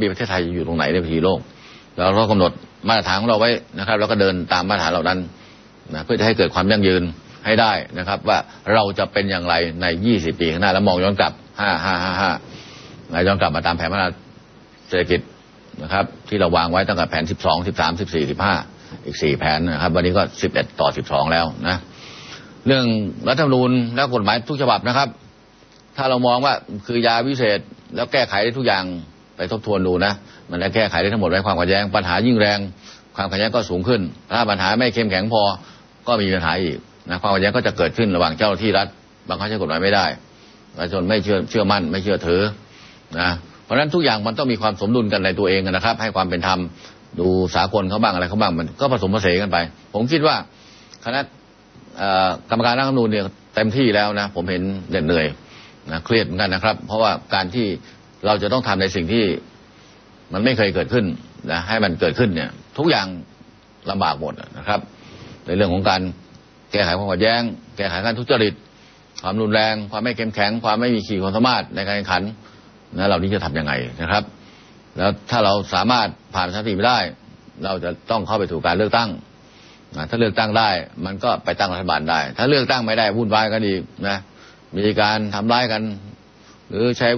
บีประเทศไทยอยู่ตรงไหนในเวทีโลกเราก็กำหนดมาตรฐานของเราไว้นะครับ แล้วก็เดินตามมาตรฐานเหล่านั้นนะเพื่อจะให้เกิดความยั่งยืนให้ได้นะครับ ว่าเราจะเป็นอย่างไรใน 20 ปีข้างหน้าแล้วมองย้อนกลับ 5 5 5 5ย้อนกลับมาตามแผนพัฒนาเศรษฐกิจนะครับ ที่เราวางไว้ตั้งแต่แผน 12 13 14 15 อีก 4 แผนนะครับ วันนี้ก็ 11 ต่อ 12 แล้วนะเรื่องรัฐธรรมนูญและกฎหมายทุกฉบับนะครับ ถ้าเรามองว่าคือยาวิเศษแล้วแก้ไขได้ทุกอย่าง ไปทบทวนดูนะ มันจะแก้ไขได้ทั้งหมดไว้ความขัดแย้งปัญหายิ่งแรง ความขัดแย้งก็สูงขึ้น ถ้าปัญหาไม่เข้มแข็งพอก็มีปัญหาอีกนะความขัดแย้งก็จะเกิดขึ้นระหว่างเจ้าหน้าที่รัฐบางครั้งใช้กฎหมายไม่ได้ประชาชนไม่เชื่อเชื่อมั่น ไม่เชื่อถือนะเพราะฉะนั้นทุกอย่างมันต้องมีความสมดุลกันในตัวเองนะครับ ให้ความเป็นธรรมดูสากลเขาบ้างอะไรเขาบ้างมันก็ผสมผสานกันไป ผมคิดว่าคณะกรรมการร่างรัฐธรรมนูญเนี่ยเต็มที่แล้วนะ ผมเห็นเหน็ดเหนื่อยนะเครียดเหมือนกันนะครับ เพราะว่าการที่ เราจะต้องทำในสิ่งที่มันไม่เคยเกิดขึ้นนะให้มันเกิดขึ้นเนี่ย ทุกอย่างลำบากหมดนะครับ ในเรื่องของการแก้ไขความขัดแย้ง แก้ไขการทุจริต ความรุนแรง ความไม่เข้มแข็ง ความไม่มีขีดความสามารถในการแข่งขันนะเหล่านี้จะทํำยังไงนะครับ แล้วถ้าเราสามารถผ่านสถิติไม่ได้ เราจะต้องเข้าไปถูกการเลือกตั้งถ้าเลือกตั้งได้ มันก็ไปตั้งรัฐบาลได้ ถ้าเลือกตั้งไม่ได้วุ่นวายกันอีนะมีการทำร้ายกัน หรือใช้